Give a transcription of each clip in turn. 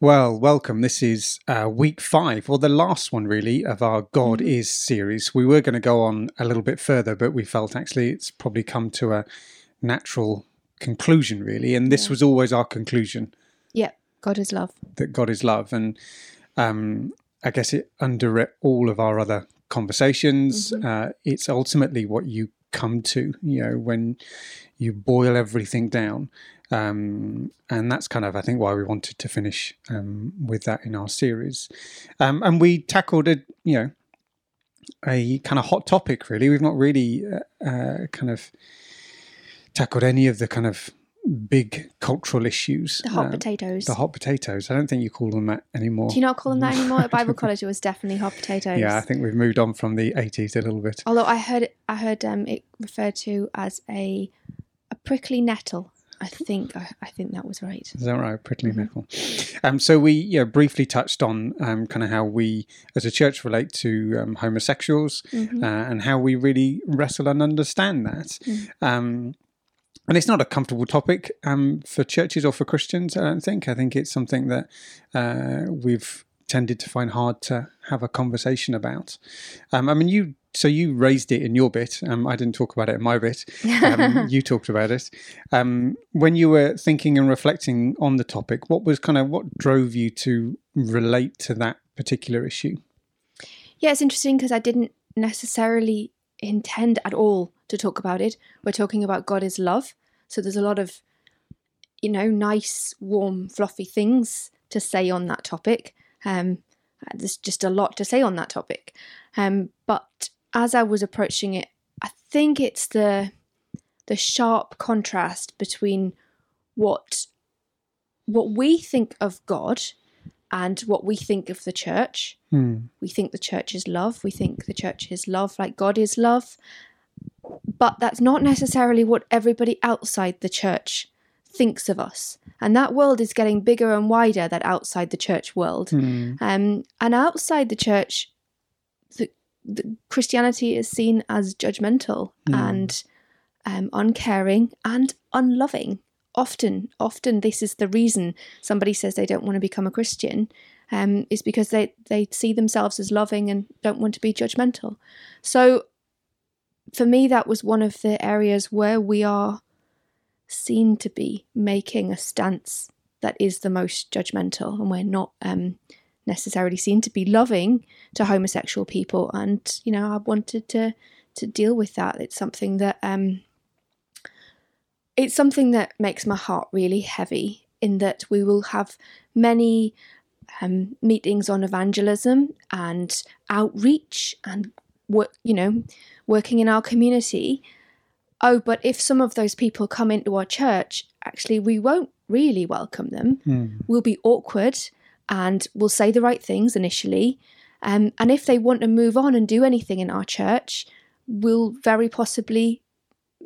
Well, welcome. This is uh, week five, or the last one really, of our God Mhm. is series. We were going to go on a little bit further, but we felt actually it's probably come to a natural conclusion, really. And this Yeah. was always our conclusion Yeah, God is love. that God is love. And um, I guess it under all of our other conversations. Mhm. Uh, it's ultimately what you come to, you know, when you boil everything down. Um, and that's kind of, I think, why we wanted to finish um, with that in our series. Um, and we tackled a, you know, a kind of hot topic. Really, we've not really uh, uh, kind of tackled any of the kind of big cultural issues. The hot potatoes. the hot potatoes. I don't think you call them that anymore. Do you not call them that anymore? At Bible college, it was definitely hot potatoes. yeah, I think we've moved on from the 80s a little bit. Although I heard, I heard um, it referred to as a a prickly nettle. I think, I, I think that was right. Is that right? Prickly Mhm. nettle. Um, so we know, briefly touched on um, kind of how we as a church relate to um, homosexuals Mhm. uh, and how we really wrestle and understand that. Mm. Um, and it's not a comfortable topic um, for churches or for Christians, I don't think. I think it's something that uh, we've tended to find hard to have a conversation about. Um, I mean, you so you raised it in your bit. Um, I didn't talk about it in my bit. Um, you talked about it. Um, when you were thinking and reflecting on the topic, what was kind of what drove you to relate to that particular issue? Yeah, it's interesting because I didn't necessarily intend at all to talk about it. We're talking about God is love. So there's a lot of, you know, nice, warm, fluffy things to say on that topic. Um, there's just a lot to say on that topic. Um, but as I was approaching it, I think it's the the sharp contrast between what what we think of God and what we think of the church Hmm. we think the church is love we think the church is love like god is love but that's not necessarily what everybody outside the church thinks of us and that world is getting bigger and wider that outside the church world Hmm. um, and outside the church the, the christianity is seen as judgmental Mm. and um, uncaring and unloving often often this is the reason somebody says they don't want to become a christian um, is because they, they see themselves as loving and don't want to be judgmental. So for me, that was one of the areas where we are seen to be making a stance that is the most judgmental, and we're not um, necessarily seen to be loving to homosexual people. And you know, I wanted to to deal with that. It's something that um, it's something that makes my heart really heavy. In that we will have many um, meetings on evangelism and outreach and work, you know, working in our community. Oh, but if some of those people come into our church, actually, we won't really welcome them. Hmm. We'll be awkward and we'll say the right things initially. Um, and if they want to move on and do anything in our church, we'll very possibly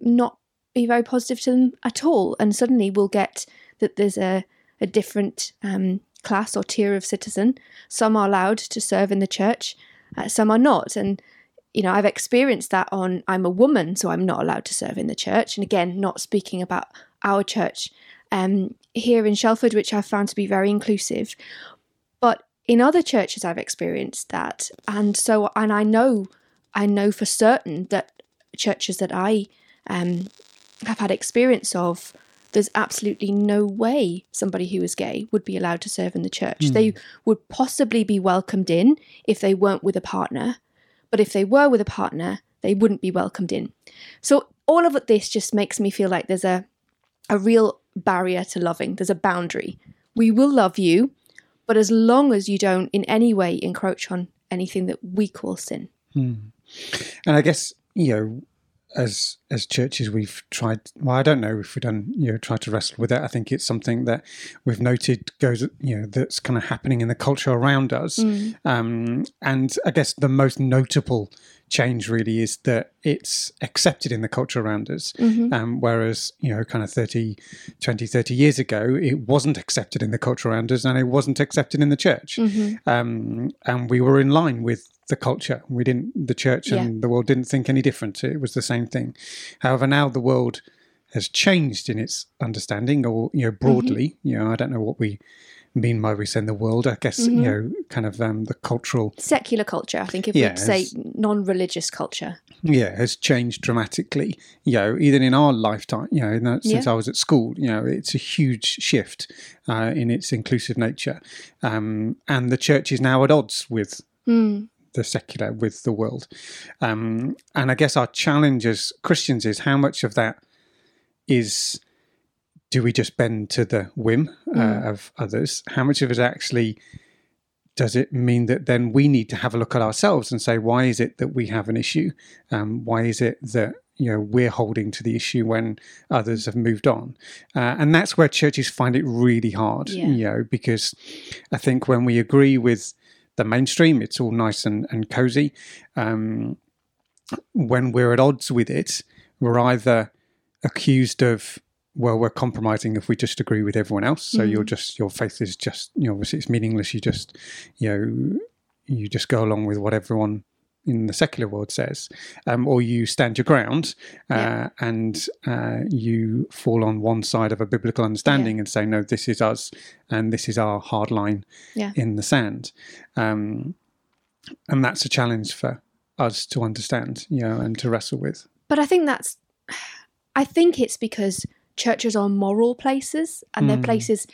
not be very positive to them at all. And suddenly we'll get that there's a, a different um, class or tier of citizen. Some are allowed to serve in the church, uh, some are not. And, you know, I've experienced that on I'm a woman, so I'm not allowed to serve in the church. And again, not speaking about our church um, here in Shelford, which I've found to be very inclusive. But in other churches, I've experienced that. And so, and I know, I know for certain that churches that I um, have had experience of, there's absolutely no way somebody who is gay would be allowed to serve in the church. They would possibly be welcomed in if they weren't with a partner, but if they were with a partner, they wouldn't be welcomed in. So all of this just makes me feel like there's a a real barrier to loving. There's a boundary. We will love you, but as long as you don't in any way encroach on anything that we call sin. Hmm. And I guess you know, as as churches, we've tried. Well, I don't know if we've done you know tried to wrestle with it. I think it's something that we've noted goes you know that's kind of happening in the culture around us. Um, and I guess the most notable change really is that it's accepted in the culture around us. Um, whereas, you know, kind of 30, 20, 30 years ago, it wasn't accepted in the culture around us and it wasn't accepted in the church. Um, and we were in line with the culture. We didn't, the church and the world didn't think any different. It was the same thing. However, now the world has changed in its understanding, or you know, broadly. You know, I don't know what we mean by we send the world. I guess you know, kind of um, the cultural Secular culture, I think, if Yeah, we'd say non-religious culture. yeah has changed dramatically you know even in our lifetime you know that- since Yeah. i was at school you know it's a huge shift uh, in its inclusive nature um, and the church is now at odds with Hmm. the secular with the world um, and i guess our challenge as christians is how much of that is do we just bend to the whim uh, of others? How much of it actually does it mean that then we need to have a look at ourselves and say why is it that we have an issue? Um, why is it that you know we're holding to the issue when others have moved on? Uh, and that's where churches find it really hard Yeah. you know because i think when we agree with the mainstream it's all nice and, and cozy. Um, when we're at odds with it we're either accused of well we're compromising if we just agree with everyone else. So you're just your faith is just you know obviously it's meaningless. You just you know you just go along with what everyone in the secular world says um, or you stand your ground uh, Yeah. and uh, you fall on one side of a biblical understanding and say no this is us and this is our hard line Yeah. in the sand. Um, and that's a challenge for us to understand you know and to wrestle with. But I think that's, I think it's because churches are moral places and they're places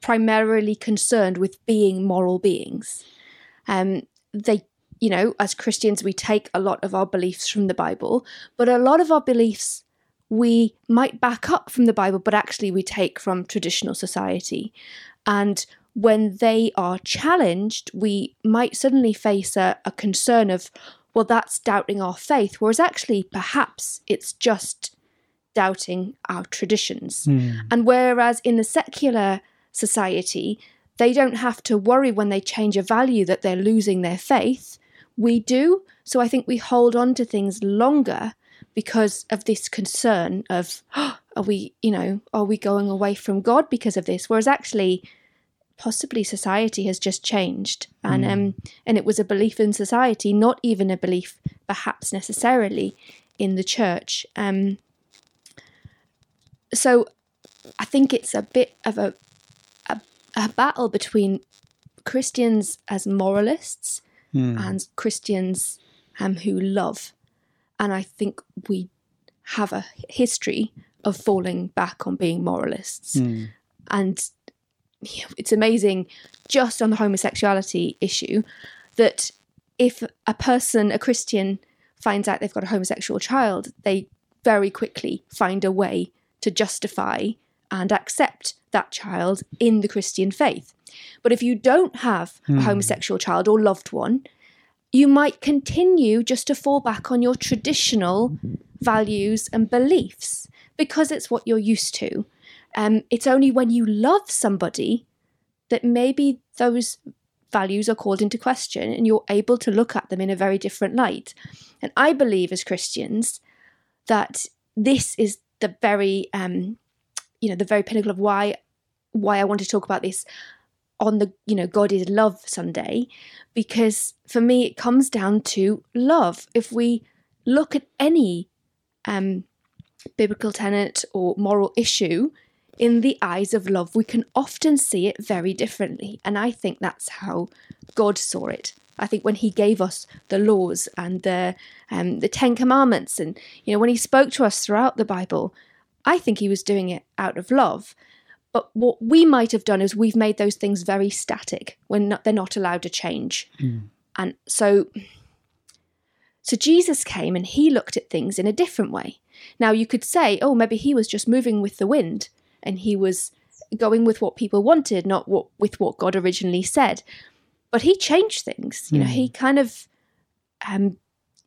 primarily concerned with being moral beings. Um, they, you know, as Christians, we take a lot of our beliefs from the Bible, but a lot of our beliefs we might back up from the Bible, but actually we take from traditional society. And when they are challenged, we might suddenly face a, a concern of, well, that's doubting our faith, whereas actually perhaps it's just doubting our traditions. And whereas in the secular society, they don't have to worry when they change a value that they're losing their faith, we do. So I think we hold on to things longer because of this concern of, are we, you know, are we going away from God because of this? Whereas actually, possibly society has just changed and um and it was a belief in society not even a belief perhaps necessarily in the church um so i think it's a bit of a a, a battle between christians as moralists and christians um who love. And i think we have a history of falling back on being moralists. And you know, it's amazing just on the homosexuality issue that if a person, a Christian, finds out they've got a homosexual child, they very quickly find a way to justify and accept that child in the Christian faith. But if you don't have a homosexual child or loved one, you might continue just to fall back on your traditional values and beliefs because it's what you're used to. Um, it's only when you love somebody that maybe those values are called into question and you're able to look at them in a very different light. And I believe as Christians that this is the very, um, you know, the very pinnacle of why why I want to talk about this on the you know God is love Sunday, because for me it comes down to love. If we look at any um, biblical tenet or moral issue in the eyes of love, we can often see it very differently. And I think that's how God saw it. I think when He gave us the laws and the um, the Ten Commandments, and you know when He spoke to us throughout the Bible, I think He was doing it out of love. But what we might have done is we've made those things very static when not, they're not allowed to change. And so so Jesus came and he looked at things in a different way. Now you could say, oh, maybe he was just moving with the wind and he was going with what people wanted, not what with what God originally said. But he changed things. You know, he kind of um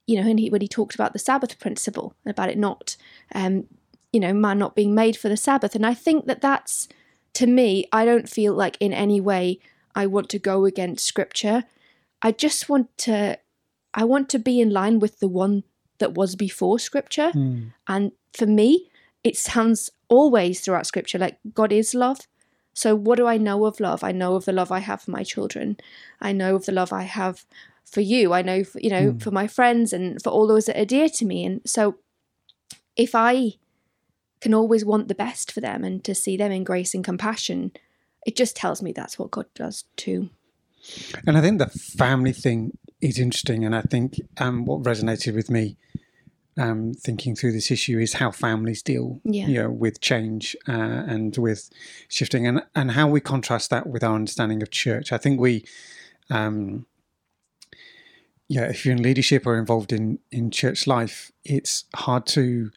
you know, and he when he talked about the Sabbath principle, about it not um you know, man not being made for the Sabbath. And I think that that's to me, I don't feel like in any way I want to go against scripture. I just want to I want to be in line with the one that was before scripture. And for me, it sounds always throughout scripture like God is love. So what do I know of love? I know of the love I have for my children. I know of the love I have for you. I know, for, you know, for my friends and for all those that are dear to me. And so if I can always want the best for them and to see them in grace and compassion, it just tells me that's what God does too. And I think the family thing is interesting. And I think um, what resonated with me um, thinking through this issue is how families deal Yeah. you know, with change uh, and with shifting and, and how we contrast that with our understanding of church. I think we, um, yeah, if you're in leadership or involved in, in church life, it's hard to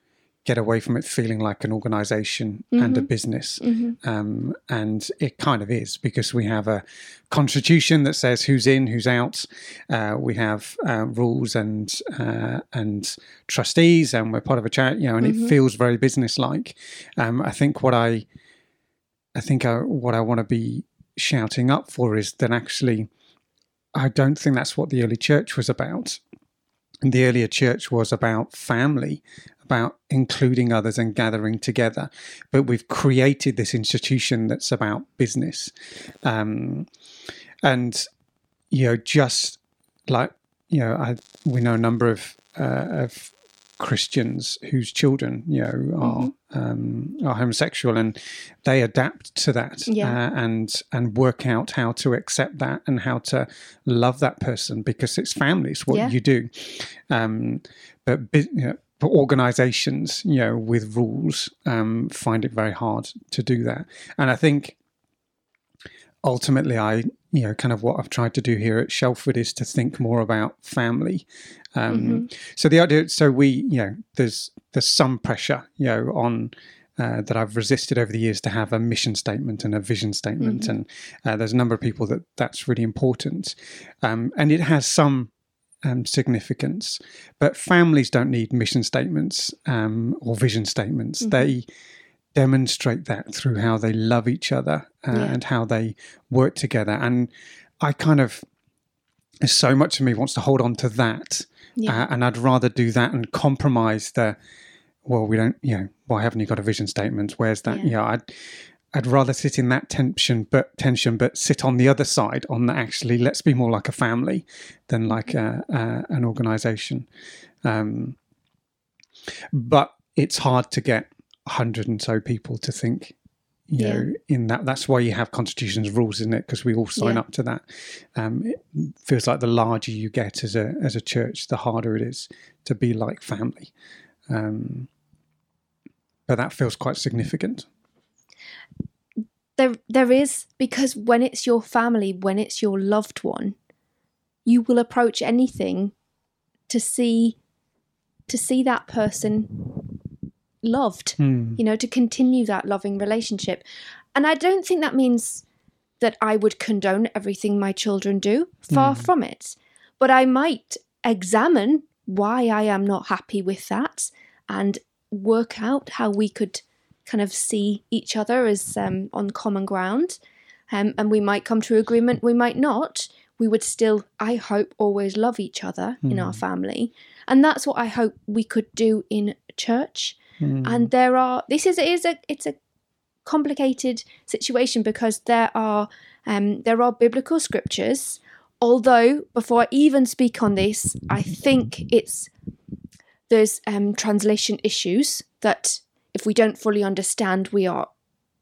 get away from it feeling like an organization and a business. Um, and it kind of is because we have a constitution that says who's in, who's out. Uh, we have uh, rules and uh, and trustees, and we're part of a charity. You know, and it feels very businesslike. Um, I think what I, I think I, what I want to be shouting up for is that actually, I don't think that's what the early church was about. And the earlier church was about family, about including others and gathering together. But we've created this institution that's about business. Um, and, you know, just like, you know, I, we know a number of, uh, of Christians whose children, you know, are um, are homosexual, and they adapt to that Yeah. uh, and and work out how to accept that and how to love that person because it's family, it's what Yeah. you do. Um, but you know, but organisations, you know, with rules, um, find it very hard to do that. And I think ultimately, I you know, kind of what I've tried to do here at Shelford is to think more about family. Um, So the idea, so we, you know, there's there's some pressure, you know, on. Uh, that I've resisted over the years to have a mission statement and a vision statement, and uh, there's a number of people that that's really important, um, and it has some um, significance. But families don't need mission statements um, or vision statements. They demonstrate that through how they love each other uh, Yeah. and how they work together. And I kind of, so much of me wants to hold on to that. Yeah. Uh, and I'd rather do that and compromise the, well, we don't, you know, why haven't you got a vision statement? Where's that? Yeah. You know, I'd, rather sit in that tension, but tension, but sit on the other side on the actually let's be more like a family than like a, a, an organization. Um, but it's hard to get a hundred and so people to think, you Yeah. know, in that. That's why you have constitutions rules, isn't it? Because we all sign Yeah. up to that. Um, it feels like the larger you get as a as a church, the harder it is to be like family. Um, but that feels quite significant. There there is because when it's your family when it's your loved one you will approach anything to see to see that person loved hmm. you know to continue that loving relationship. And i don't think that means that i would condone everything my children do. Far hmm. from it. But i might examine why i am not happy with that and work out how we could kind of see each other as um, on common ground. Um, and we might come to agreement, we might not. We would still, I hope, always love each other in our family. And that's what I hope we could do in church. And there are, this is, it is a, it's a complicated situation because there are, um, there are biblical scriptures. Although, before I even speak on this, I think it's there's um, translation issues that if we don't fully understand, we are,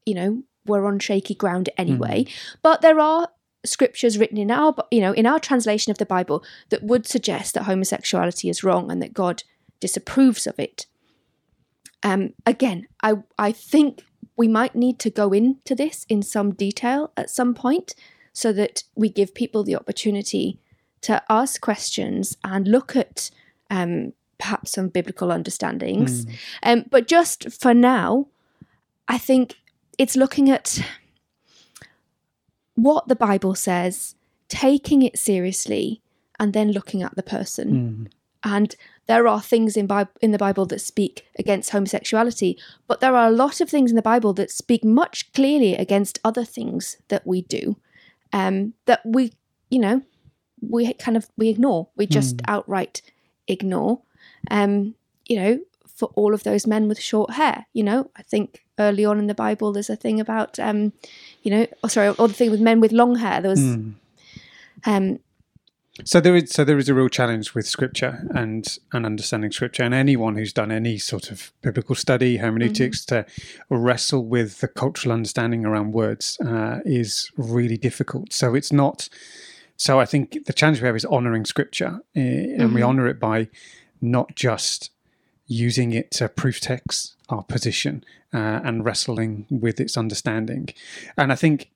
you know, we're on shaky ground anyway. But there are scriptures written in our, you know, in our translation of the Bible that would suggest that homosexuality is wrong and that God disapproves of it. Um, again, I I think we might need to go into this in some detail at some point so that we give people the opportunity to ask questions and look at um, perhaps some biblical understandings. Um, but just for now, I think it's looking at what the Bible says, taking it seriously, and then looking at the person. And there are things in, Bi- in the Bible that speak against homosexuality, but there are a lot of things in the Bible that speak much clearly against other things that we do. Um, that we, you know, we kind of we ignore. We just outright ignore. Um, you know, for all of those men with short hair. You know, I think early on in the Bible there's a thing about, um, you know, oh, sorry, or the thing with men with long hair. There was, um, So there is so there is a real challenge with scripture and and understanding scripture, and anyone who's done any sort of biblical study, hermeneutics, to wrestle with the cultural understanding around words uh, is really difficult. So it's not. So I think the challenge we have is honouring scripture, uh, and we honour it by not just using it to proof text our position uh, and wrestling with its understanding, and I think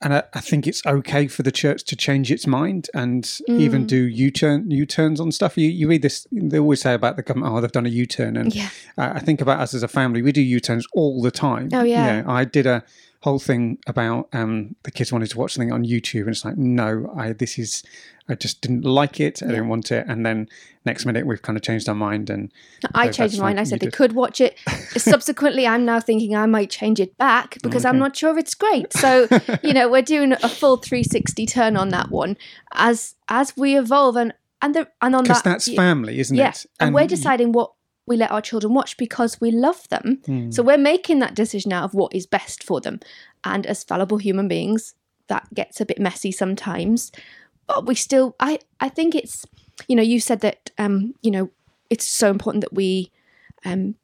and I, I, think it's okay for the church to change its mind and mm. even do U turn U turns on stuff. You you read this; they always say about the government, oh, they've done a U turn, and yeah. I, I think about us as a family. We do U turns all the time. Oh yeah. I did a whole thing about um, the kids wanted to watch something on YouTube, and it's like, no, I this is I just didn't like it. I didn't want it. And then next minute, we've kind of changed our mind. And I changed my mind. I said they did. could watch it. Subsequently, I'm now thinking I might change it back because okay. I'm not sure it's great. So you know, we're doing a full 360 turn on that one as as we evolve and and the and on that that's family, isn't yeah, it? And, and we're deciding what we let our children watch because we love them. Mm. So we're making that decision out of what is best for them. And as fallible human beings, that gets a bit messy sometimes but we still i i think it's you know you said that um you know it's so important that we um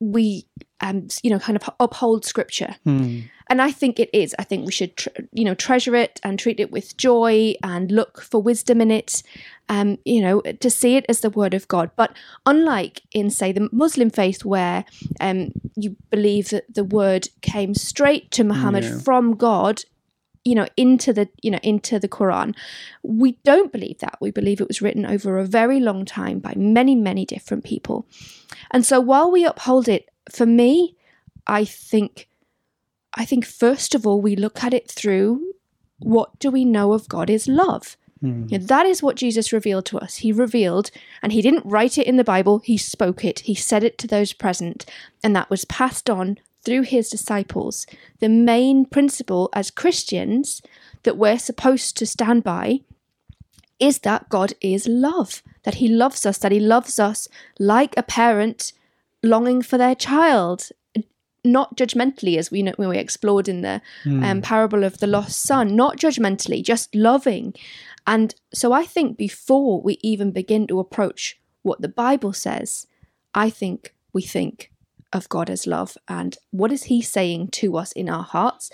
we um you know kind of uphold scripture hmm. and i think it is i think we should tr- you know treasure it and treat it with joy and look for wisdom in it um you know to see it as the word of god but unlike in say the muslim faith where um you believe that the word came straight to muhammad yeah. from god you know into the you know into the quran. We don't believe that. We believe it was written over a very long time by many many different people. And so while we uphold it for me i think i think first of all we look at it through what do we know of god is love? Mm. you know, that is what jesus revealed to us. He revealed and he didn't write it in the bible. He spoke it. He said it to those present and that was passed on through his disciples, the main principle as Christians that we're supposed to stand by is that God is love, that he loves us, that he loves us like a parent longing for their child, not judgmentally, as we know when we explored in the mm. um, parable of the lost son, not judgmentally, just loving. And so I think before we even begin to approach what the Bible says, I think we think of God as love and what is He saying to us in our hearts?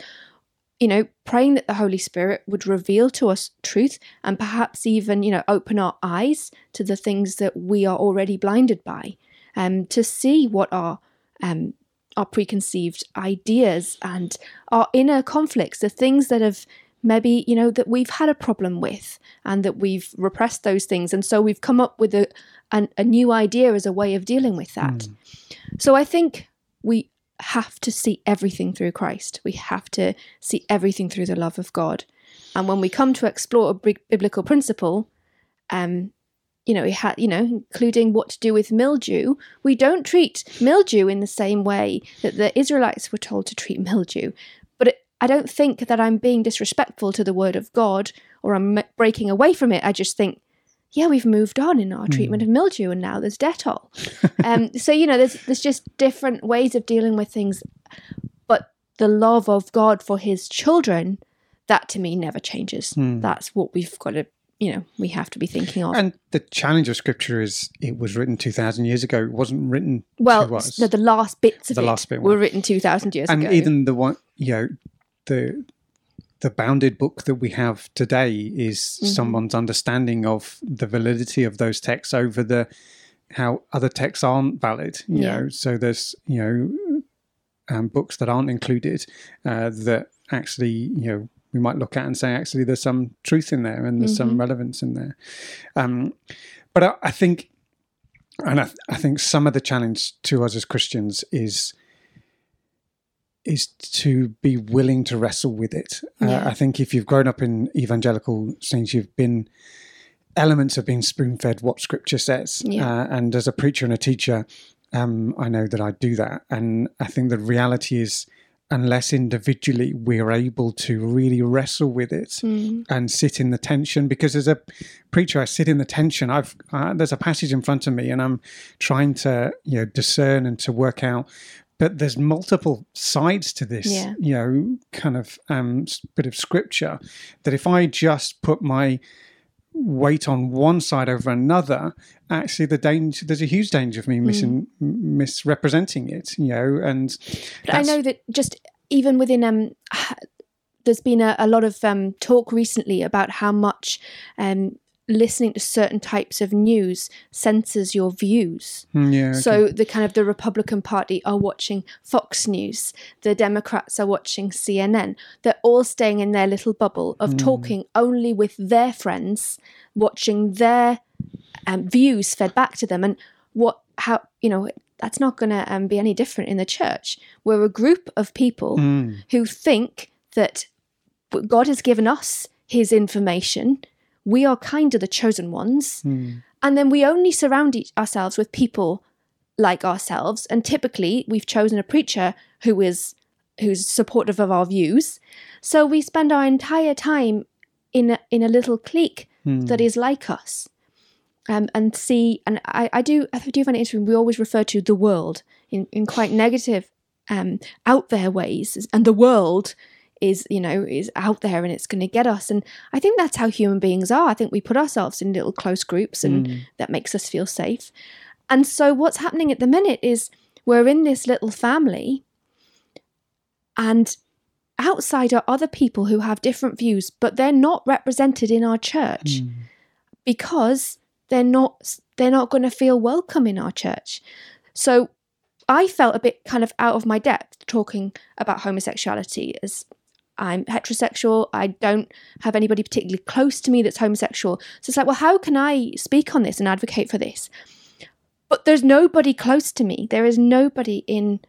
You know, praying that the Holy Spirit would reveal to us truth and perhaps even, you know, open our eyes to the things that we are already blinded by, um, to see what our um, our preconceived ideas and our inner conflicts, the things that have maybe you know that we've had a problem with and that we've repressed those things and so we've come up with a, a, a new idea as a way of dealing with that mm. so i think we have to see everything through christ we have to see everything through the love of god and when we come to explore a biblical principle um you know, ha- you know, including what to do with mildew. We don't treat mildew in the same way that the Israelites were told to treat mildew. I don't think that I'm being disrespectful to the word of God or I'm breaking away from it. I just think, yeah, we've moved on in our treatment mm. of mildew and now there's Dettol. um, so, you know, there's, there's just different ways of dealing with things. But the love of God for his children, that to me never changes. Mm. That's what we've got to you know we have to be thinking of. And the challenge of scripture is it was written two thousand years ago. It wasn't written well. The, the, last bits of the it last bit were written two thousand years and ago. And even the one, you know, the the bounded book that we have today is mm-hmm. someone's understanding of the validity of those texts over the how other texts aren't valid you yeah. know so there's you know um, books that aren't included uh, that actually you know we might look at and say actually there's some truth in there and there's mm-hmm. some relevance in there um, but I, I, think and I, I think some of the challenge to us as christians is is to be willing to wrestle with it. Uh, yeah. Uh, I think if you've grown up in evangelical scenes, you've been elements of being spoon fed what scripture says. Yeah. Uh, and as a preacher and a teacher, um, I know that I do that. And I think the reality is, unless individually we're able to really wrestle with it mm. and sit in the tension, because as a preacher, I sit in the tension. I've uh, there's a passage in front of me, and I'm trying to you know discern and to work out but there's multiple sides to this, Yeah. you know, kind of um, bit of scripture that if I just put my weight on one side over another, actually the danger there's a huge danger of me missing, m misrepresenting it, you know, and But I know that just even within um, there's been a, a lot of um, talk recently about how much um, listening to certain types of news censors your views. Mm, yeah, okay. So the kind of the Republican Party are watching Fox News, the Democrats are watching CNN. They're all staying in their little bubble of Hmm. talking only with their friends, watching their um, views fed back to them, and what how you know that's not going to um, be any different in the church. We're a group of people Mm, who think that God has given us His information. We are kind of the chosen ones. Mm, and then we only surround each, ourselves with people like ourselves. And typically we've chosen a preacher who is who's supportive of our views. So we spend our entire time in a, in a little clique mm. that is like us. Um, and see and I, I do I do find it interesting we always refer to the world in, in quite negative um, out there ways and the world is you know is out there and it's going to get us and i think that's how human beings are i think we put ourselves in little close groups and Mm. that makes us feel safe and so what's happening at the minute is we're in this little family and outside are other people who have different views but they're not represented in our church Mm. because they're not they're not going to feel welcome in our church. So I felt a bit kind of out of my depth talking about homosexuality as I'm heterosexual. I don't have anybody particularly close to me that's homosexual. So it's like, well, how can I speak on this and advocate for this? But there's nobody close to me. There is nobody in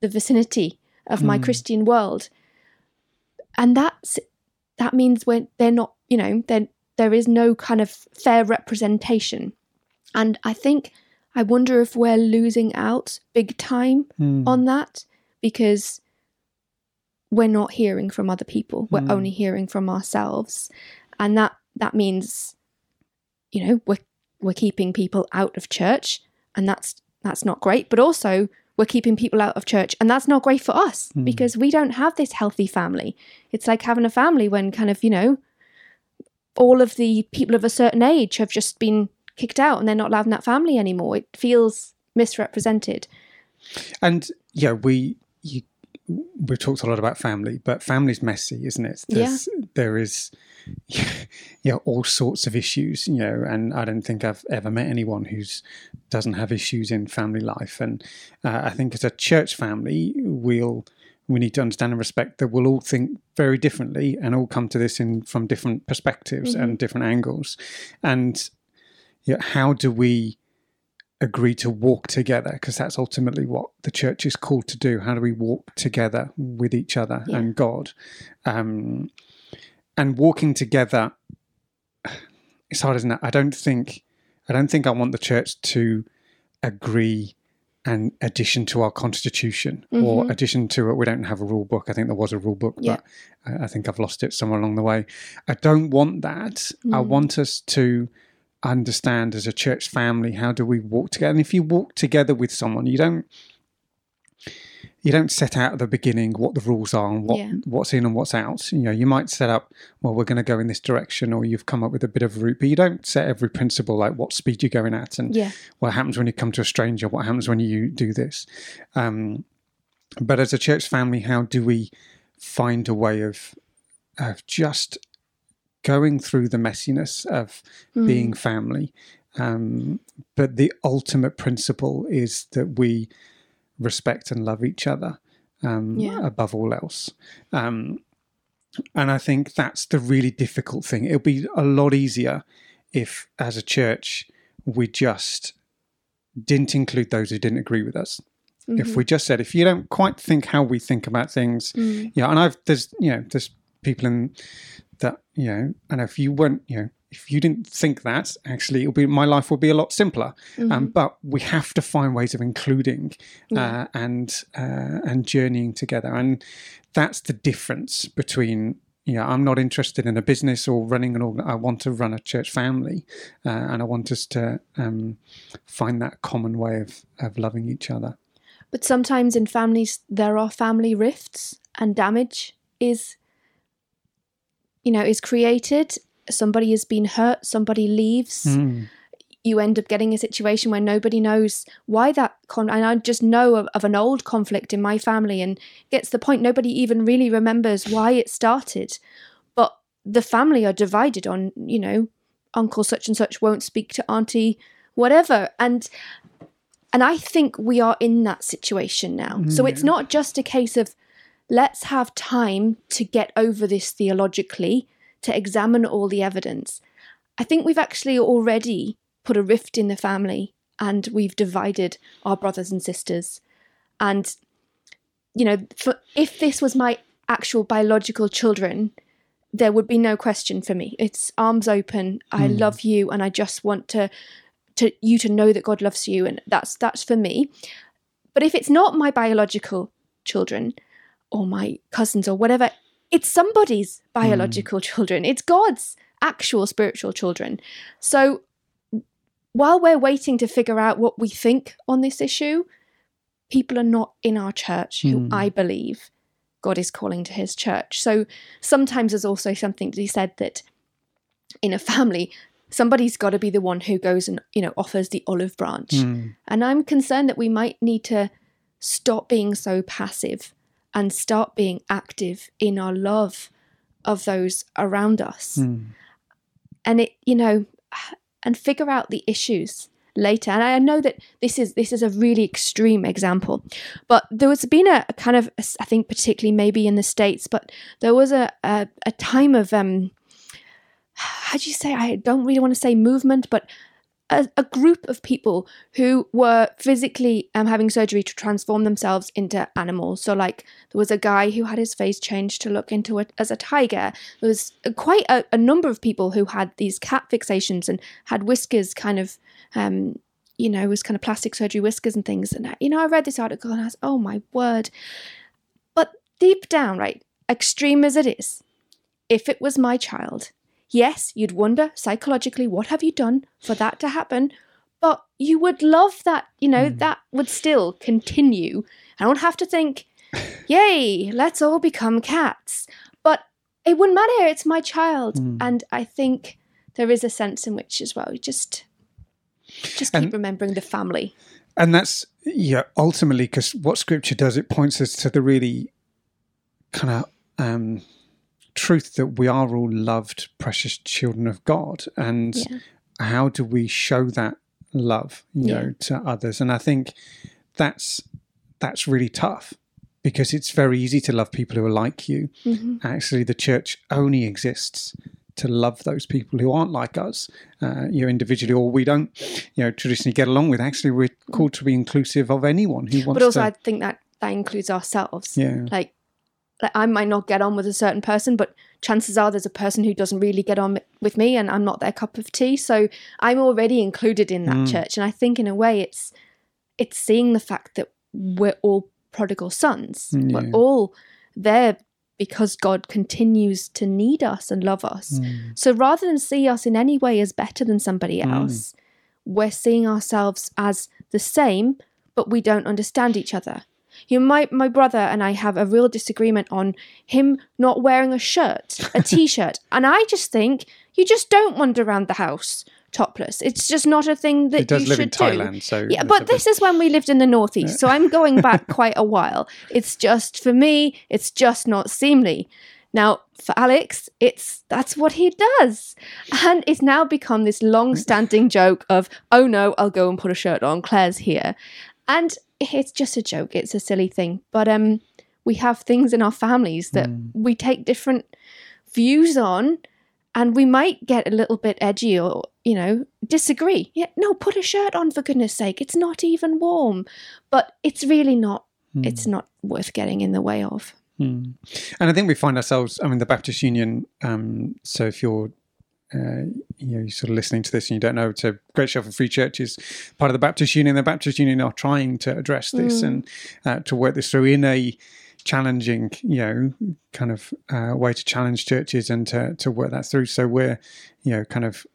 the vicinity of my Mm. Christian world. And that's that means when they're not, you know, then there is no kind of fair representation. And I think I wonder if we're losing out big time Mm. on that because we're not hearing from other people. We're Mm. only hearing from ourselves. And that that means you know, we're we're keeping people out of church and that's that's not great, but also we're keeping people out of church and that's not great for us Mm. because we don't have this healthy family. It's like having a family when kind of, you know, all of the people of a certain age have just been kicked out and they're not allowed in that family anymore. It feels misrepresented. And yeah, we you, we've talked a lot about family, but family's messy, isn't it? There's, There is yeah all sorts of issues, you know, and I don't think I've ever met anyone who's doesn't have issues in family life. And uh, I think as a church family, we'll we need to understand and respect that we'll all think very differently and all come to this in from different perspectives and different angles. And yeah, how do we agree to walk together because that's ultimately what the church is called to do how do we walk together with each other Yeah. and god um, and walking together it's hard isn't it i don't think i don't think i want the church to agree an addition to our constitution or Mhm. addition to it we don't have a rule book i think there was a rule book Yeah. but I- i think i've lost it somewhere along the way i don't want that i Mm. want us to understand as a church family how do we walk together and if you walk together with someone you don't you don't set out at the beginning what the rules are and what Yeah. what's in and what's out you know you might set up well we're going to go in this direction or you've come up with a bit of a route but you don't set every principle like what speed you're going at and Yeah. what happens when you come to a stranger what happens when you do this um, but as a church family how do we find a way of of just going through the messiness of Mm. being family um, but the ultimate principle is that we respect and love each other um, Yeah. above all else um, and I think that's the really difficult thing. It'll be a lot easier if, as a church, we just didn't include those who didn't agree with us. If we just said, if you don't quite think how we think about things, Mm. yeah, and I've there's you know there's people in that you know, and if you weren't you know if you didn't think that actually it'll be my life will be a lot simpler. Um, but we have to find ways of including uh, and uh, and journeying together, and that's the difference between. You know, I'm not interested in a business or running an organ. I want to run a church family, uh, and I want us to um, find that common way of, of loving each other. But sometimes in families, there are family rifts and damage is, you know, is created. Somebody has been hurt, somebody leaves. Mm. You end up getting a situation where nobody knows why that con. And I just know of, of an old conflict in my family, and gets to the point nobody even really remembers why it started. But the family are divided on, you know, uncle such and such won't speak to auntie whatever and and i think we are in that situation now so it's not just a case of let's have time to get over this theologically to examine all the evidence i think we've actually already put a rift in the family and we've divided our brothers and sisters and you know for, if this was my actual biological children there would be no question for me. It's arms open. I Hmm. love you, and I just want to to you to know that God loves you, and that's that's for me. But if it's not my biological children or my cousins or whatever, it's somebody's biological children. It's God's actual spiritual children. So while we're waiting to figure out what we think on this issue, people are not in our church who Hmm. I believe God is calling to his church. So sometimes there's also something to be said that in a family, somebody's got to be the one who goes and, you know, offers the olive branch. Mm. And I'm concerned that we might need to stop being so passive and start being active in our love of those around us. Mm. And it, you know, and figure out the issues later. And I know that this is this is a really extreme example, but there was been a, a kind of I think particularly maybe in the states, but there was a a, a time of um how do you say I don't really want to say movement, but a, a group of people who were physically um, having surgery to transform themselves into animals. So, like, there was a guy who had his face changed to look into it as a tiger. There was quite a, a number of people who had these cat fixations and had whiskers kind of, um, you know, was kind of plastic surgery whiskers and things. And, you know, I read this article and I was, oh my word. But deep down, right, extreme as it is, if it was my child, yes, you'd wonder psychologically, what have you done for that to happen? But you would love that, you know, that would still continue. I don't have to think, yay, let's all become cats. But it wouldn't matter, it's my child. Mm. And I think there is a sense in which as well, you just just keep And- remembering the family. And that's yeah, ultimately because what Scripture does, it points us to the really kind of um, truth that we are all loved, precious children of God, and Yeah. how do we show that love, you Yeah. know, to others? And I think that's that's really tough because it's very easy to love people who are like you. hmm Actually, the church only exists to love those people who aren't like us, uh, you know, individually, or we don't, you know, traditionally get along with. Actually, we're called to be inclusive of anyone who wants But also, to. I think that that includes ourselves. yeah, like like I might not get on with a certain person, but chances are there's a person who doesn't really get on with me, and I'm not their cup of tea. So I'm already included in that Mm. church, and I think in a way it's it's seeing the fact that we're all prodigal sons. Mm, We're all there because God continues to need us and love us. Mm. So rather than see us in any way as better than somebody Mm. else, we're seeing ourselves as the same, but we don't understand each other. You know, my, my brother and I have a real disagreement on him not wearing a shirt, a t shirt. and I just think you just don't wander around the house topless. It's just not a thing that does you live should in do. Thailand, so Yeah, but this bit- is when we lived in the northeast, so I'm going back quite a while. It's just for me, it's just not seemly. Now, for Alex, it's that's what he does. And it's now become this long-standing joke of, "Oh no, I'll go and put a shirt on. Claire's here." And it's just a joke. It's a silly thing. But um we have things in our families that Mm. we take different views on and we might get a little bit edgy or you know disagree yeah no put a shirt on for goodness sake it's not even warm but it's really not Mm. it's not worth getting in the way of Mm. And I think we find ourselves, I mean, the Baptist Union, um, so if you're, uh, you know, you're sort of listening to this and you don't know, so Great Shelford Free Church is part of the Baptist Union. The Baptist Union are trying to address this Mm. and uh, to work this through in a challenging, you know, kind of uh, way to challenge churches and to, to work that through. So we're, you know, kind of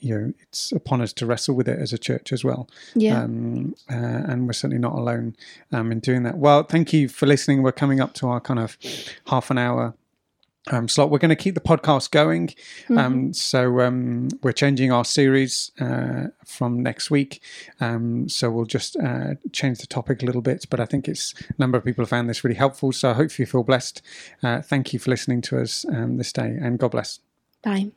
you know it's upon us to wrestle with it as a church as well. Yeah. Um, uh, and we're certainly not alone um, in doing that. Well, thank you for listening. We're coming up to our kind of half an hour um, slot. We're going to keep the podcast going. Um, so um, we're changing our series uh, from next week. Um, so we'll just uh, change the topic a little bit. But I think it's a number of people have found this really helpful. So I hope you feel blessed. Uh, thank you for listening to us um, this day and God bless. Bye.